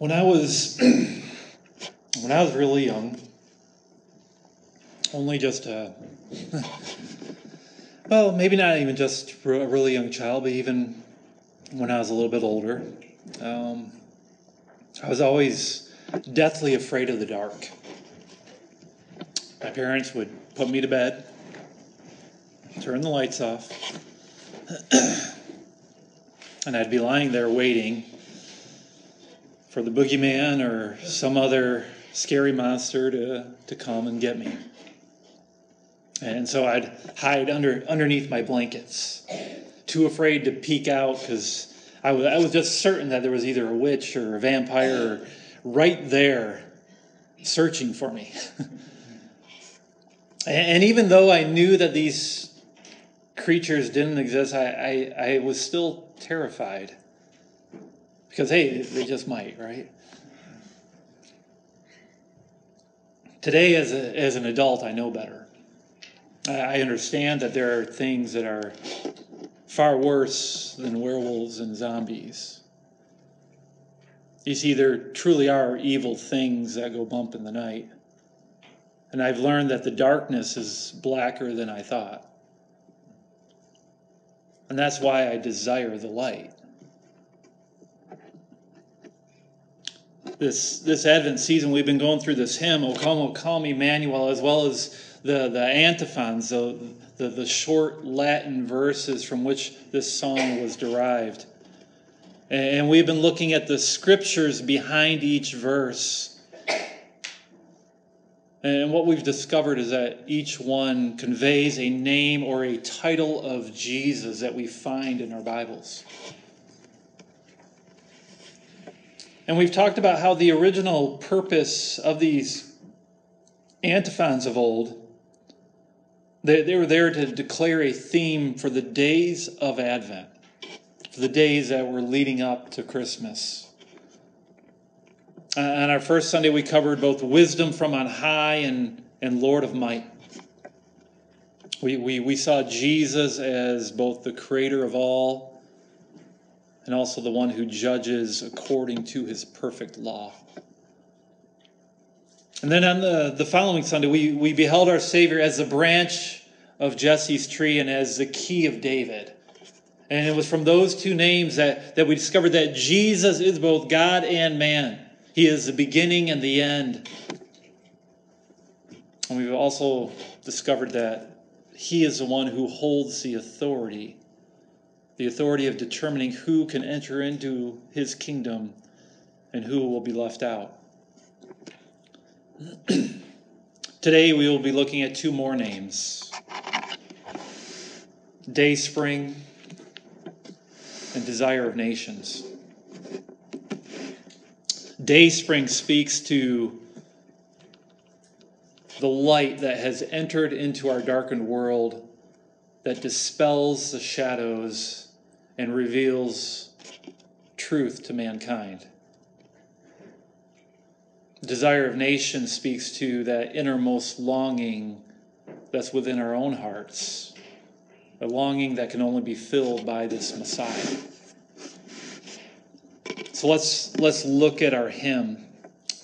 When I was when I was really young, only just a well, maybe not even just a really young child, but even when I was a little bit older, um, I was always deathly afraid of the dark. My parents would put me to bed, turn the lights off, and I'd be lying there waiting for the boogeyman or some other scary monster to, to come and get me. And so I'd hide under underneath my blankets, too afraid to peek out because I was, I was just certain that there was either a witch or a vampire right there searching for me. and even though I knew that these creatures didn't exist, I, I, I was still terrified. Because, hey, they just might, right? Today, as, a, as an adult, I know better. I understand that there are things that are far worse than werewolves and zombies. You see, there truly are evil things that go bump in the night. And I've learned that the darkness is blacker than I thought. And that's why I desire the light. This this Advent season, we've been going through this hymn, "O come, O come, Emmanuel," as well as the the antiphons, the, the the short Latin verses from which this song was derived. And we've been looking at the scriptures behind each verse. And what we've discovered is that each one conveys a name or a title of Jesus that we find in our Bibles. And we've talked about how the original purpose of these antiphons of old, they, they were there to declare a theme for the days of Advent, for the days that were leading up to Christmas. Uh, on our first Sunday, we covered both wisdom from on high and, and Lord of might. We, we, we saw Jesus as both the creator of all and also the one who judges according to his perfect law. And then on the, the following Sunday, we, we beheld our Savior as the branch of Jesse's tree and as the key of David. And it was from those two names that, that we discovered that Jesus is both God and man. He is the beginning and the end. And we've also discovered that He is the one who holds the authority the authority of determining who can enter into his kingdom and who will be left out. Today we will be looking at two more names Day Spring and Desire of Nations. Day Spring speaks to the light that has entered into our darkened world that dispels the shadows and reveals truth to mankind. Desire of nations speaks to that innermost longing that's within our own hearts, a longing that can only be filled by this Messiah. So let's let's look at our hymn,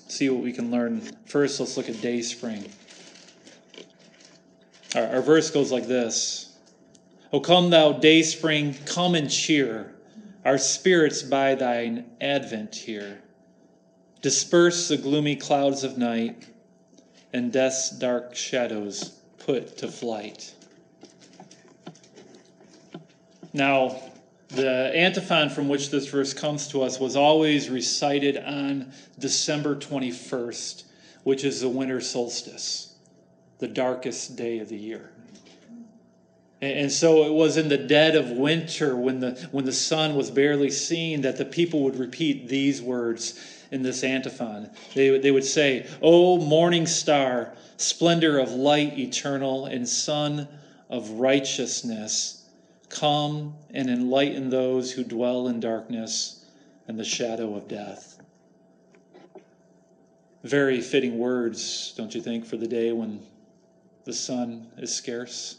see what we can learn. First, let's look at Day Spring. Our, our verse goes like this. O come, thou day spring, come and cheer our spirits by thine advent here. Disperse the gloomy clouds of night, and death's dark shadows put to flight. Now, the antiphon from which this verse comes to us was always recited on December 21st, which is the winter solstice, the darkest day of the year. And so it was in the dead of winter when the, when the sun was barely seen that the people would repeat these words in this antiphon. They, they would say, O morning star, splendor of light eternal, and sun of righteousness, come and enlighten those who dwell in darkness and the shadow of death. Very fitting words, don't you think, for the day when the sun is scarce?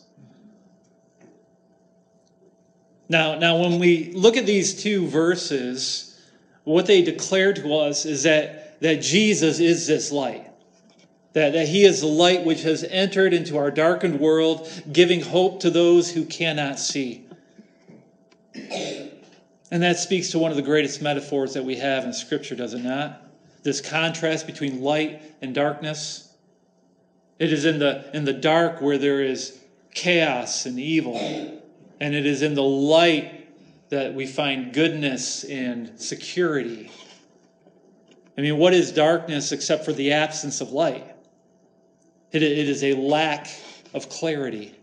Now, now when we look at these two verses, what they declare to us is that, that Jesus is this light. That, that he is the light which has entered into our darkened world, giving hope to those who cannot see. And that speaks to one of the greatest metaphors that we have in Scripture, does it not? This contrast between light and darkness. It is in the, in the dark where there is chaos and evil, and it is in the light that we find goodness and security. I mean, what is darkness except for the absence of light? It, is a lack of clarity.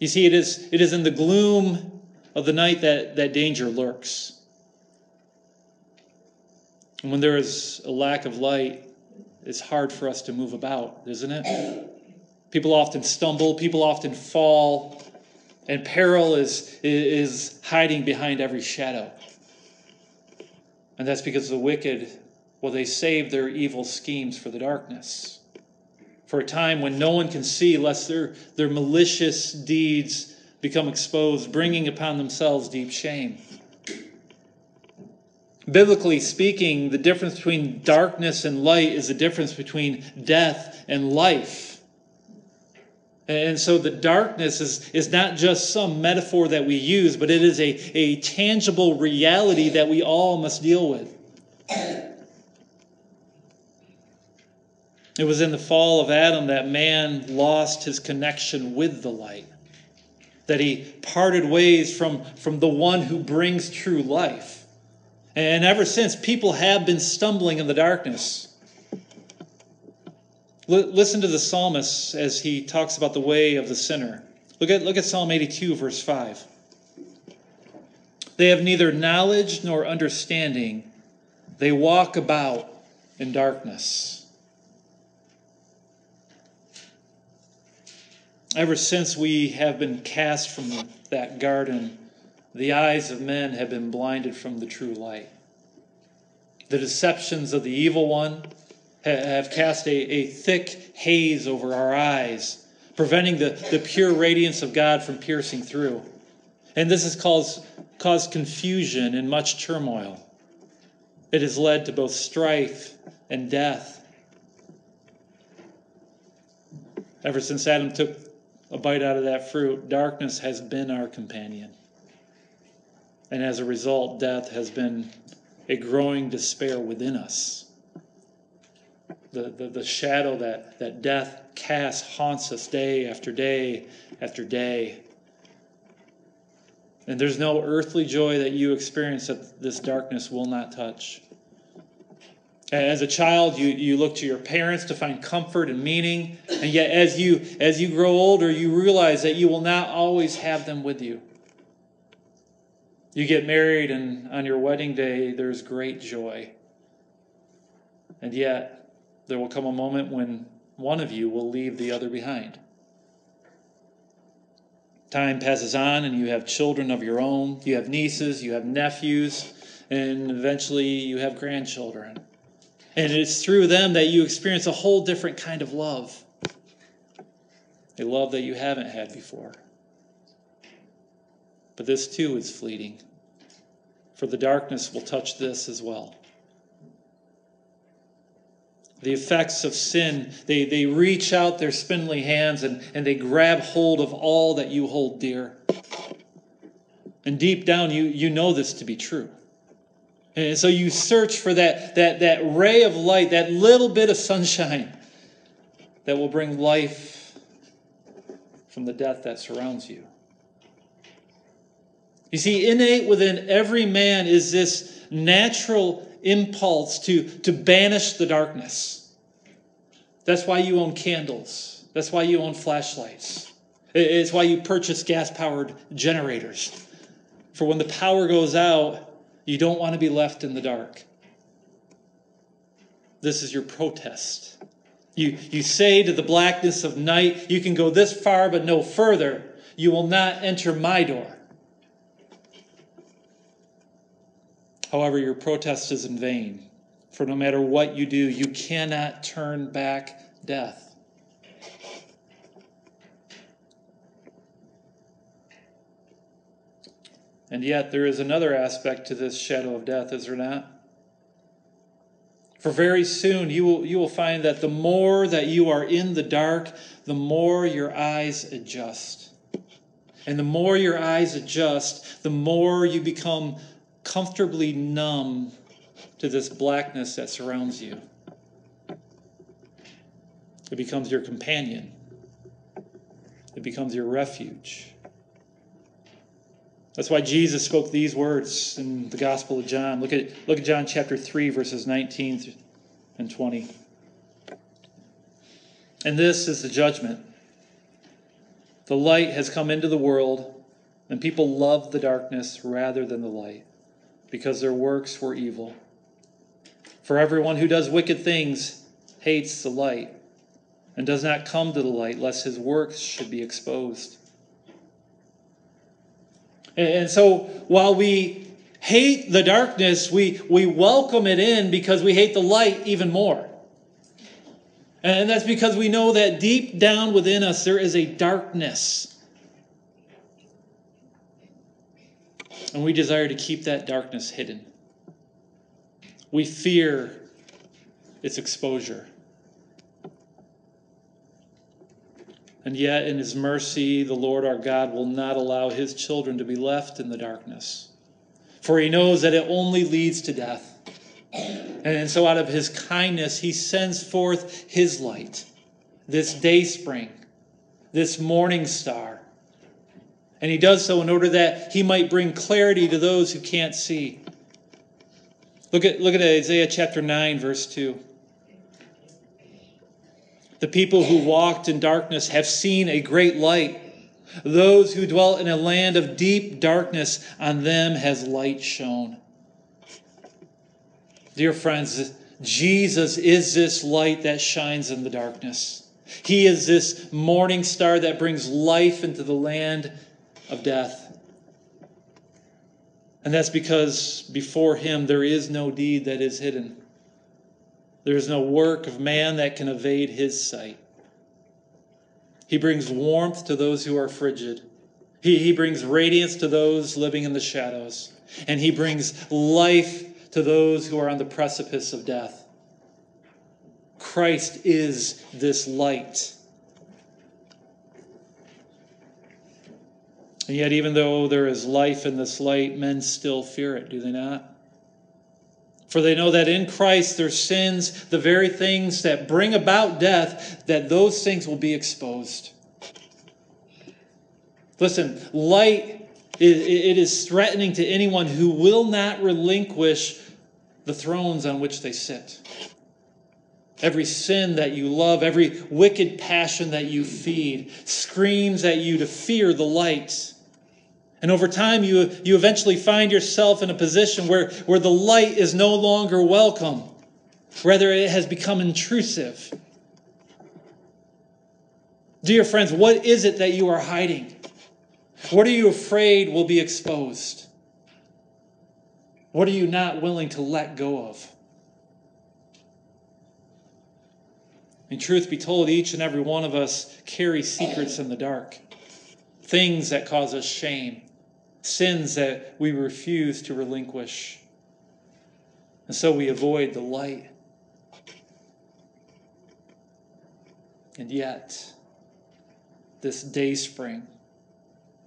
You see, it is, it is in the gloom of the night that, that danger lurks. And when there is a lack of light, it's hard for us to move about, isn't it? People often stumble, people often fall, and peril is, is hiding behind every shadow. And that's because the wicked, well, they save their evil schemes for the darkness. For a time when no one can see, lest their, their malicious deeds become exposed, bringing upon themselves deep shame. Biblically speaking, the difference between darkness and light is the difference between death and life. And so the darkness is, is not just some metaphor that we use, but it is a, a tangible reality that we all must deal with. It was in the fall of Adam that man lost his connection with the light, that he parted ways from, from the one who brings true life. And ever since, people have been stumbling in the darkness. Listen to the psalmist as he talks about the way of the sinner. Look at, look at Psalm 82, verse 5. They have neither knowledge nor understanding. They walk about in darkness. Ever since we have been cast from that garden, the eyes of men have been blinded from the true light. The deceptions of the evil one, have cast a, a thick haze over our eyes, preventing the, the pure radiance of God from piercing through. And this has caused, caused confusion and much turmoil. It has led to both strife and death. Ever since Adam took a bite out of that fruit, darkness has been our companion. And as a result, death has been a growing despair within us the, the, the shadow that, that death casts haunts us day after day after day. And there's no earthly joy that you experience that this darkness will not touch. As a child, you, you look to your parents to find comfort and meaning, and yet as you as you grow older, you realize that you will not always have them with you. You get married, and on your wedding day, there's great joy. And yet, there will come a moment when one of you will leave the other behind. Time passes on, and you have children of your own. You have nieces, you have nephews, and eventually you have grandchildren. And it's through them that you experience a whole different kind of love a love that you haven't had before. But this too is fleeting, for the darkness will touch this as well the effects of sin, they, they reach out their spindly hands and, and they grab hold of all that you hold dear. And deep down, you, you know this to be true. And so you search for that, that, that ray of light, that little bit of sunshine that will bring life from the death that surrounds you. You see, innate within every man is this natural impulse to, to banish the darkness. That's why you own candles. That's why you own flashlights. It's why you purchase gas powered generators. For when the power goes out, you don't want to be left in the dark. This is your protest. You, you say to the blackness of night, You can go this far, but no further. You will not enter my door. However, your protest is in vain, for no matter what you do, you cannot turn back death. And yet, there is another aspect to this shadow of death, is there not? For very soon you will, you will find that the more that you are in the dark, the more your eyes adjust. And the more your eyes adjust, the more you become comfortably numb to this blackness that surrounds you. It becomes your companion, it becomes your refuge. That's why Jesus spoke these words in the Gospel of John. Look at, look at John chapter 3, verses 19 and 20. And this is the judgment. The light has come into the world, and people love the darkness rather than the light, because their works were evil. For everyone who does wicked things hates the light, and does not come to the light, lest his works should be exposed. And so while we hate the darkness, we, we welcome it in because we hate the light even more. And that's because we know that deep down within us there is a darkness. And we desire to keep that darkness hidden. We fear its exposure. And yet, in His mercy, the Lord our God will not allow His children to be left in the darkness. For He knows that it only leads to death. And so, out of His kindness, He sends forth His light, this day spring, this morning star. And He does so in order that He might bring clarity to those who can't see. Look at, look at Isaiah chapter 9, verse 2. The people who walked in darkness have seen a great light. Those who dwell in a land of deep darkness, on them has light shone. Dear friends, Jesus is this light that shines in the darkness. He is this morning star that brings life into the land of death. And that's because before him there is no deed that is hidden. There is no work of man that can evade his sight. He brings warmth to those who are frigid. He, he brings radiance to those living in the shadows. And he brings life to those who are on the precipice of death. Christ is this light. And yet, even though there is life in this light, men still fear it, do they not? For they know that in Christ their sins, the very things that bring about death, that those things will be exposed. Listen, light, is it is threatening to anyone who will not relinquish the thrones on which they sit. Every sin that you love, every wicked passion that you feed, screams at you to fear the light. And over time, you, you eventually find yourself in a position where, where the light is no longer welcome. Rather, it has become intrusive. Dear friends, what is it that you are hiding? What are you afraid will be exposed? What are you not willing to let go of? In truth be told, each and every one of us carry secrets in the dark, things that cause us shame, sins that we refuse to relinquish. And so we avoid the light. And yet, this day spring,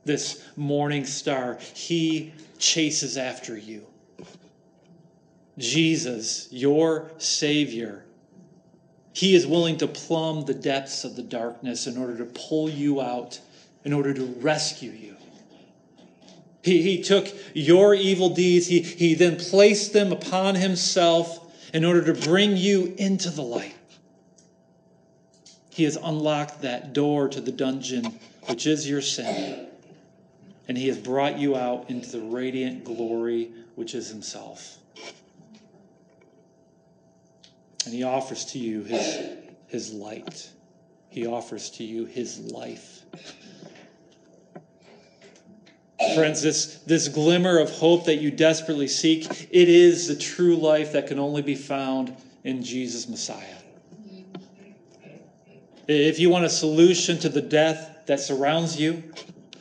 this morning star, he chases after you. Jesus, your Savior, he is willing to plumb the depths of the darkness in order to pull you out, in order to rescue you. He, he took your evil deeds, he, he then placed them upon himself in order to bring you into the light. He has unlocked that door to the dungeon, which is your sin. And he has brought you out into the radiant glory, which is himself. And he offers to you his, his light, he offers to you his life. Friends, this, this glimmer of hope that you desperately seek, it is the true life that can only be found in Jesus Messiah. If you want a solution to the death that surrounds you,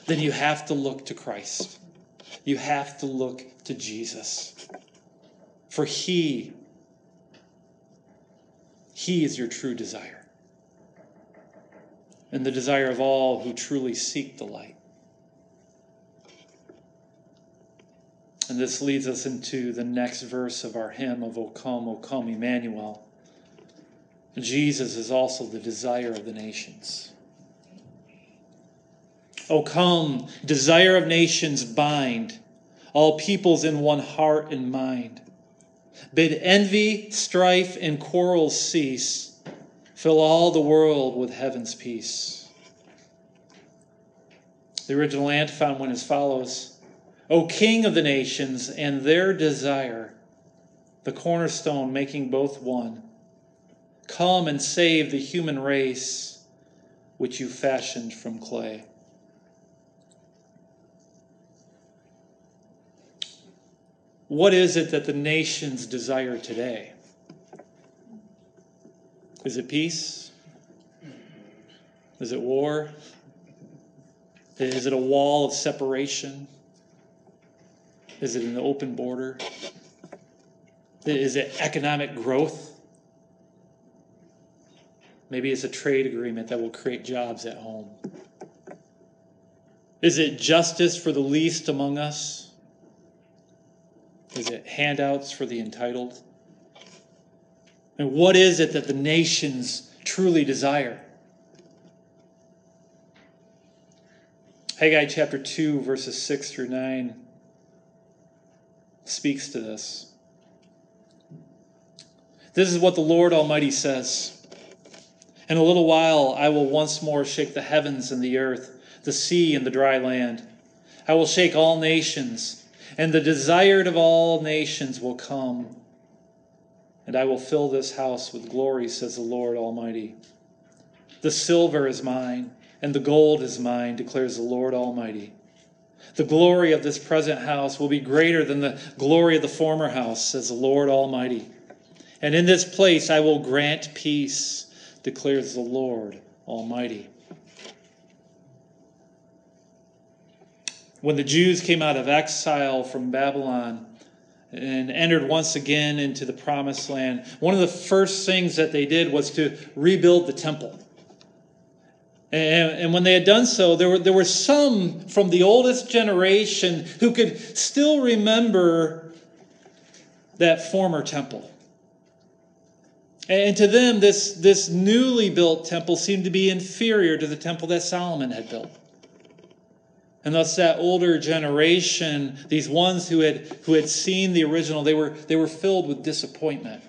then you have to look to Christ. you have to look to Jesus. For He, He is your true desire, and the desire of all who truly seek the light. And this leads us into the next verse of our hymn of O come, O come, Emmanuel. Jesus is also the desire of the nations. O come, desire of nations, bind all peoples in one heart and mind. Bid envy, strife, and quarrels cease. Fill all the world with heaven's peace. The original antiphon went as follows O King of the nations and their desire, the cornerstone making both one, come and save the human race which you fashioned from clay. What is it that the nations desire today? Is it peace? Is it war? Is it a wall of separation? Is it an open border? Is it economic growth? Maybe it's a trade agreement that will create jobs at home. Is it justice for the least among us? Is it handouts for the entitled? And what is it that the nations truly desire? Haggai chapter 2, verses 6 through 9 speaks to this. This is what the Lord Almighty says In a little while, I will once more shake the heavens and the earth, the sea and the dry land. I will shake all nations and the desired of all nations will come. And I will fill this house with glory, says the Lord Almighty. The silver is mine, and the gold is mine, declares the Lord Almighty. The glory of this present house will be greater than the glory of the former house, says the Lord Almighty. And in this place I will grant peace, declares the Lord Almighty. when the Jews came out of exile from Babylon and entered once again into the promised land, one of the first things that they did was to rebuild the temple. And, and, when they had done so, there were, there were some from the oldest generation who could still remember that former temple. And to them, this, this newly built temple seemed to be inferior to the temple that Solomon had built. And thus that older generation, these ones who had, who had seen the original, they were, they were filled with disappointment.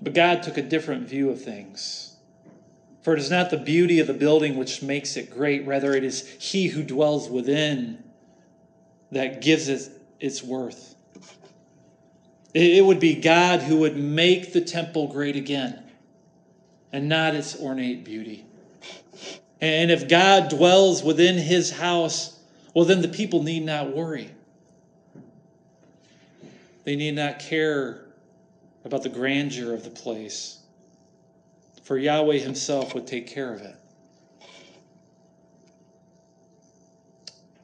But God took a different view of things. For it is not the beauty of the building which makes it great, rather, it is He who dwells within that gives it its worth. It would be God who would make the temple great again, and not its ornate beauty. And if God dwells within his house, well, then the people need not worry. They need not care about the grandeur of the place, for Yahweh himself would take care of it.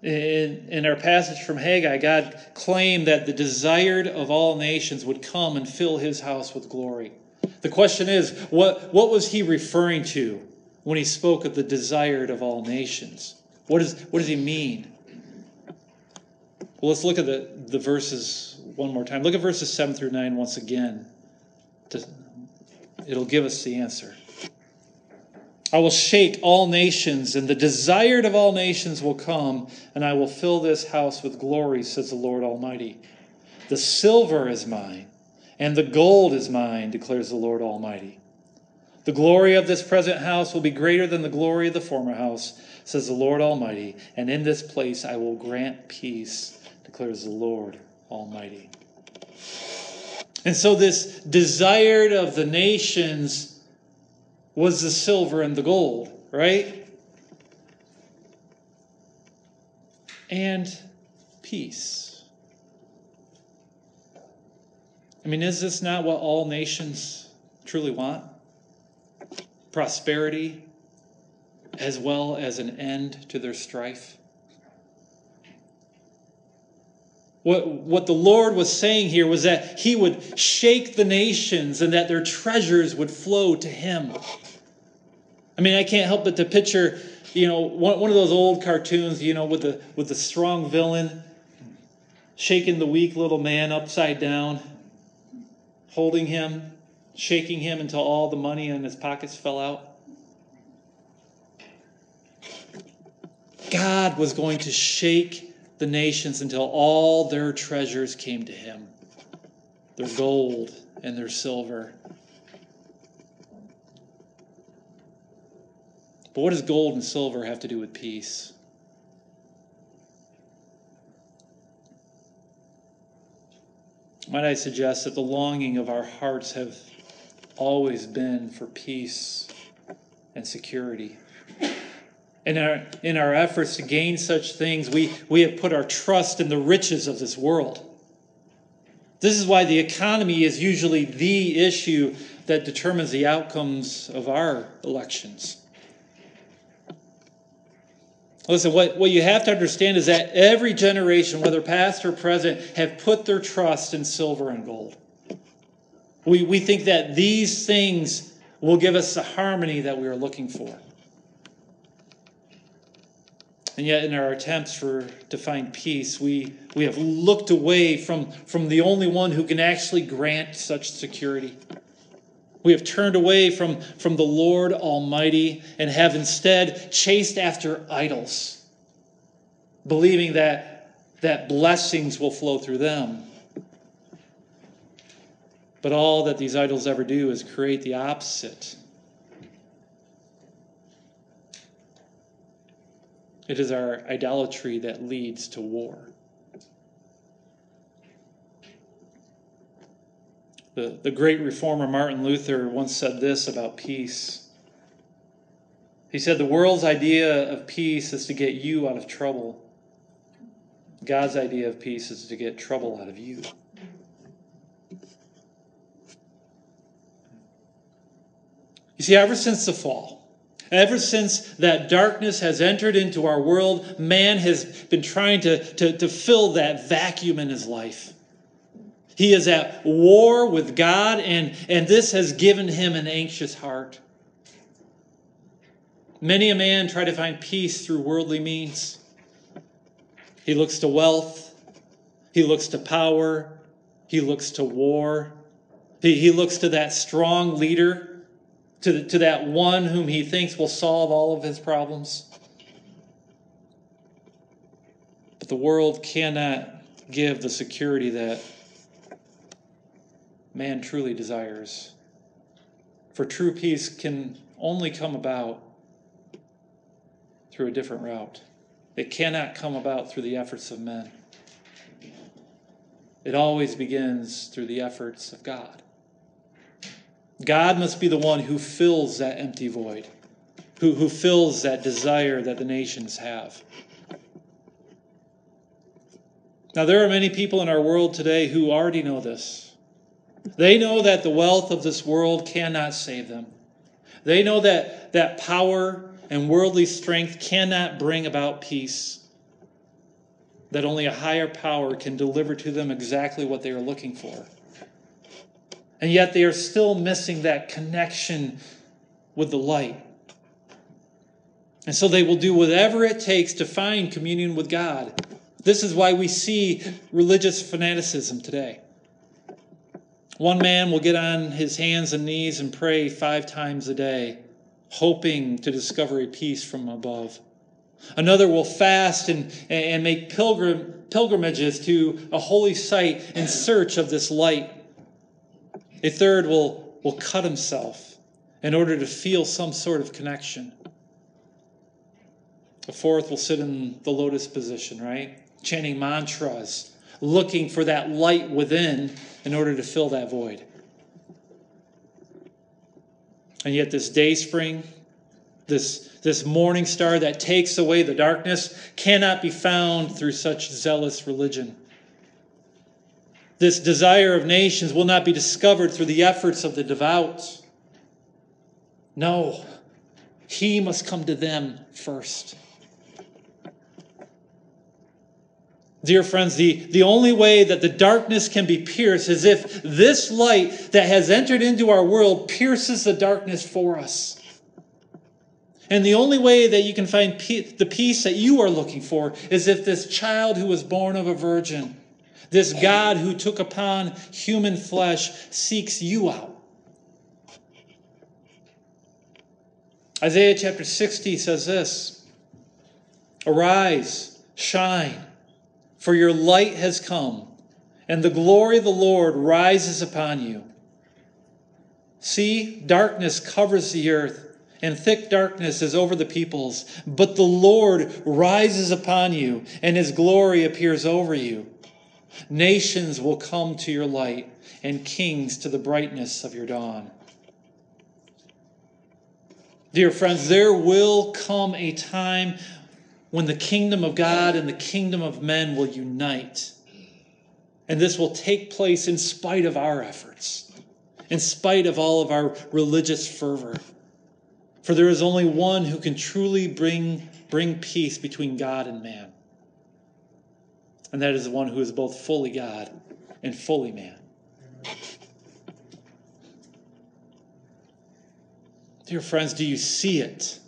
In, in our passage from Haggai, God claimed that the desired of all nations would come and fill his house with glory. The question is, what, what was he referring to? when he spoke of the desired of all nations. What, is, what does he mean? Well, let's look at the, the verses one more time. Look at verses 7 through 9 once again. To, it'll give us the answer. I will shake all nations, and the desired of all nations will come, and I will fill this house with glory, says the Lord Almighty. The silver is mine, and the gold is mine, declares the Lord Almighty. The glory of this present house will be greater than the glory of the former house, says the Lord Almighty. And in this place I will grant peace, declares the Lord Almighty. And so, this desired of the nations was the silver and the gold, right? And peace. I mean, is this not what all nations truly want? prosperity as well as an end to their strife. What, what the Lord was saying here was that He would shake the nations and that their treasures would flow to Him. I mean, I can't help but to picture, you know, one, one of those old cartoons, you know, with the, with the strong villain shaking the weak little man upside down, holding him, shaking him until all the money in his pockets fell out. God was going to shake the nations until all their treasures came to him their gold and their silver. But what does gold and silver have to do with peace? Might I suggest that the longing of our hearts have always been for peace and security? In our, in our efforts to gain such things, we, we have put our trust in the riches of this world. This is why the economy is usually the issue that determines the outcomes of our elections. Listen, what, what you have to understand is that every generation, whether past or present, have put their trust in silver and gold. We, we think that these things will give us the harmony that we are looking for. And yet, in our attempts for, to find peace, we, we have looked away from, from the only one who can actually grant such security. We have turned away from, from the Lord Almighty and have instead chased after idols, believing that, that blessings will flow through them. But all that these idols ever do is create the opposite It is our idolatry that leads to war. The, the great reformer Martin Luther once said this about peace. He said, The world's idea of peace is to get you out of trouble. God's idea of peace is to get trouble out of you. You see, ever since the fall, Ever since that darkness has entered into our world, man has been trying to, to, to fill that vacuum in his life. He is at war with God, and, and this has given him an anxious heart. Many a man try to find peace through worldly means. He looks to wealth, he looks to power, he looks to war, he, he looks to that strong leader to, to that one whom he thinks will solve all of his problems. But the world cannot give the security that man truly desires. For true peace can only come about through a different route. It cannot come about through the efforts of men. It always begins through the efforts of God. God must be the one who fills that empty void, who, who fills that desire that the nations have. Now, there are many people in our world today who already know this. They know that the wealth of this world cannot save them. They know that, that power and worldly strength cannot bring about peace, that only a higher power can deliver to them exactly what they are looking for. And yet they are still missing that connection with the light. And so they will do whatever it takes to find communion with God. This is why we see religious fanaticism today. One man will get on his hands and knees and pray five times a day, hoping to discover a peace from above. Another will fast and, and make pilgrim, pilgrimages to a holy site in search of this light. A third will, will cut himself in order to feel some sort of connection. A fourth will sit in the lotus position, right? Chanting mantras, looking for that light within in order to fill that void. And yet, this day spring, this, this morning star that takes away the darkness, cannot be found through such zealous religion. This desire of nations will not be discovered through the efforts of the devout. No, he must come to them first. Dear friends, the, the only way that the darkness can be pierced is if this light that has entered into our world pierces the darkness for us. And the only way that you can find the peace that you are looking for is if this child who was born of a virgin, this God who took upon human flesh, seeks you out. Isaiah chapter 60 says this Arise, shine, for your light has come, and the glory of the Lord rises upon you. See, darkness covers the earth and thick darkness is over the peoples. But the Lord rises upon you, and his glory appears over you. Nations will come to your light, and kings to the brightness of your dawn. Dear friends, there will come a time when the kingdom of God and the kingdom of men will unite. And this will take place in spite of our efforts, in spite of all of our religious fervor. For there is only one who can truly bring, bring peace between God and man. And that is the one who is both fully God and fully man. Dear friends, do you see it?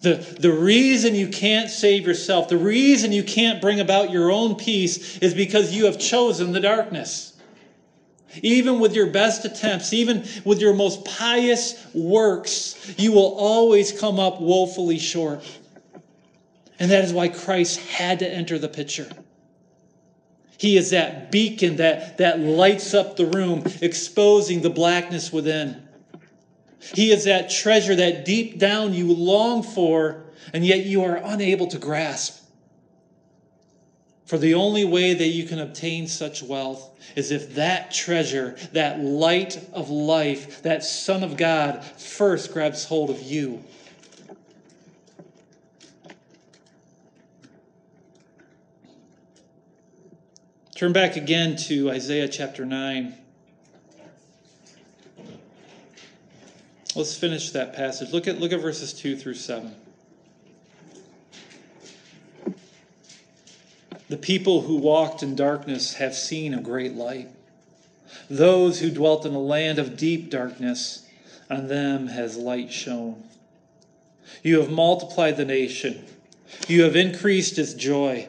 The, the reason you can't save yourself, the reason you can't bring about your own peace is because you have chosen the darkness. Even with your best attempts, even with your most pious works, you will always come up woefully short. And that is why Christ had to enter the picture. He is that beacon that, that lights up the room, exposing the blackness within. He is that treasure that deep down you long for, and yet you are unable to grasp. For the only way that you can obtain such wealth is if that treasure, that light of life, that Son of God, first grabs hold of you. Turn back again to Isaiah chapter 9. Let's finish that passage. Look at, look at verses 2 through 7. The people who walked in darkness have seen a great light. Those who dwelt in a land of deep darkness, on them has light shone. You have multiplied the nation, you have increased its joy.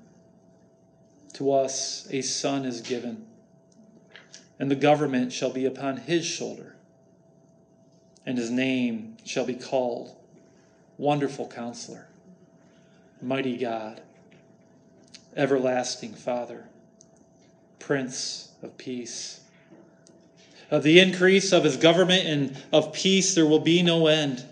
to us a son is given, and the government shall be upon his shoulder, and his name shall be called Wonderful Counselor, Mighty God everlasting Father, Prince of Peace. Of the increase of his government and of peace there will be no end.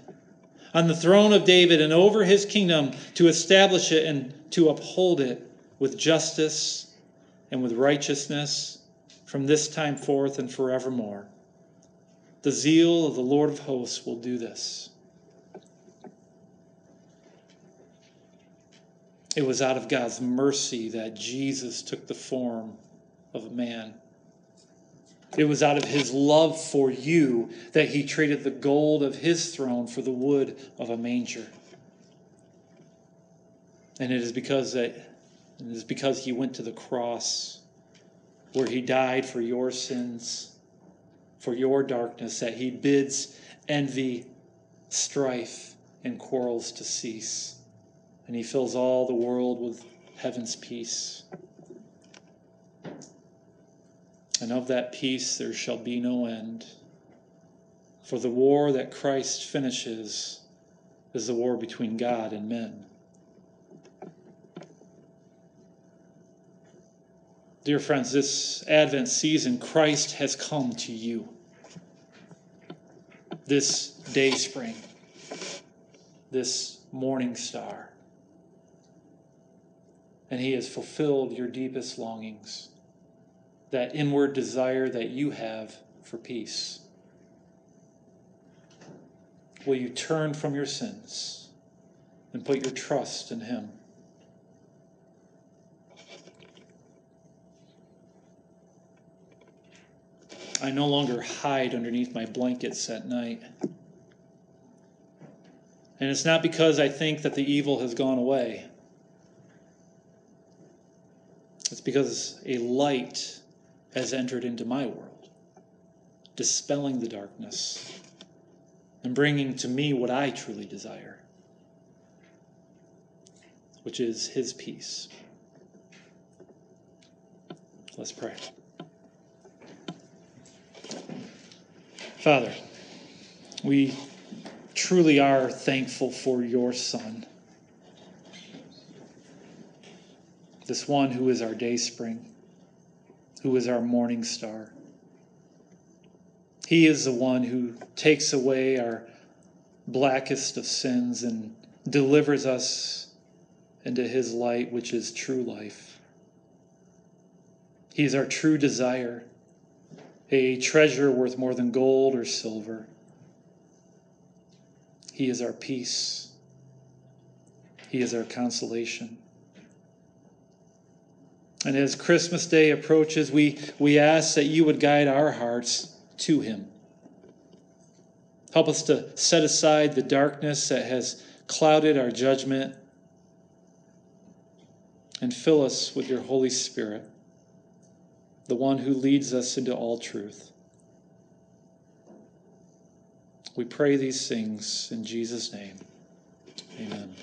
On the throne of David and over his kingdom to establish it and to uphold it with justice and with righteousness from this time forth and forevermore. The zeal of the Lord of hosts will do this. It was out of God's mercy that Jesus took the form of a man. It was out of his love for you that he traded the gold of his throne for the wood of a manger. And it is because that it is because he went to the cross where he died for your sins, for your darkness, that he bids envy, strife, and quarrels to cease and he fills all the world with heaven's peace. And of that peace there shall be no end. For the war that Christ finishes is the war between God and men. Dear friends, this Advent season, Christ has come to you. This day spring, this morning star. and He has fulfilled your deepest longings, that inward desire that you have for peace. Will you turn from your sins and put your trust in Him? I no longer hide underneath my blankets at night. And it's not because I think that the evil has gone away. It's because a light has entered into my world, dispelling the darkness and bringing to me what I truly desire, which is His peace. Let's pray. Father, we truly are thankful for your Son, this one who is our Dayspring, who is our morning star. He is the one who takes away our blackest of sins and delivers us into his light, which is true life. He is our true desire a treasure worth more than gold or silver. He is our peace. He is our consolation. And as Christmas Day approaches, we, we ask that you would guide our hearts to Him. Help us to set aside the darkness that has clouded our judgment and fill us with your Holy Spirit the one who leads us into all truth. We pray these things in Jesus' name. Amen.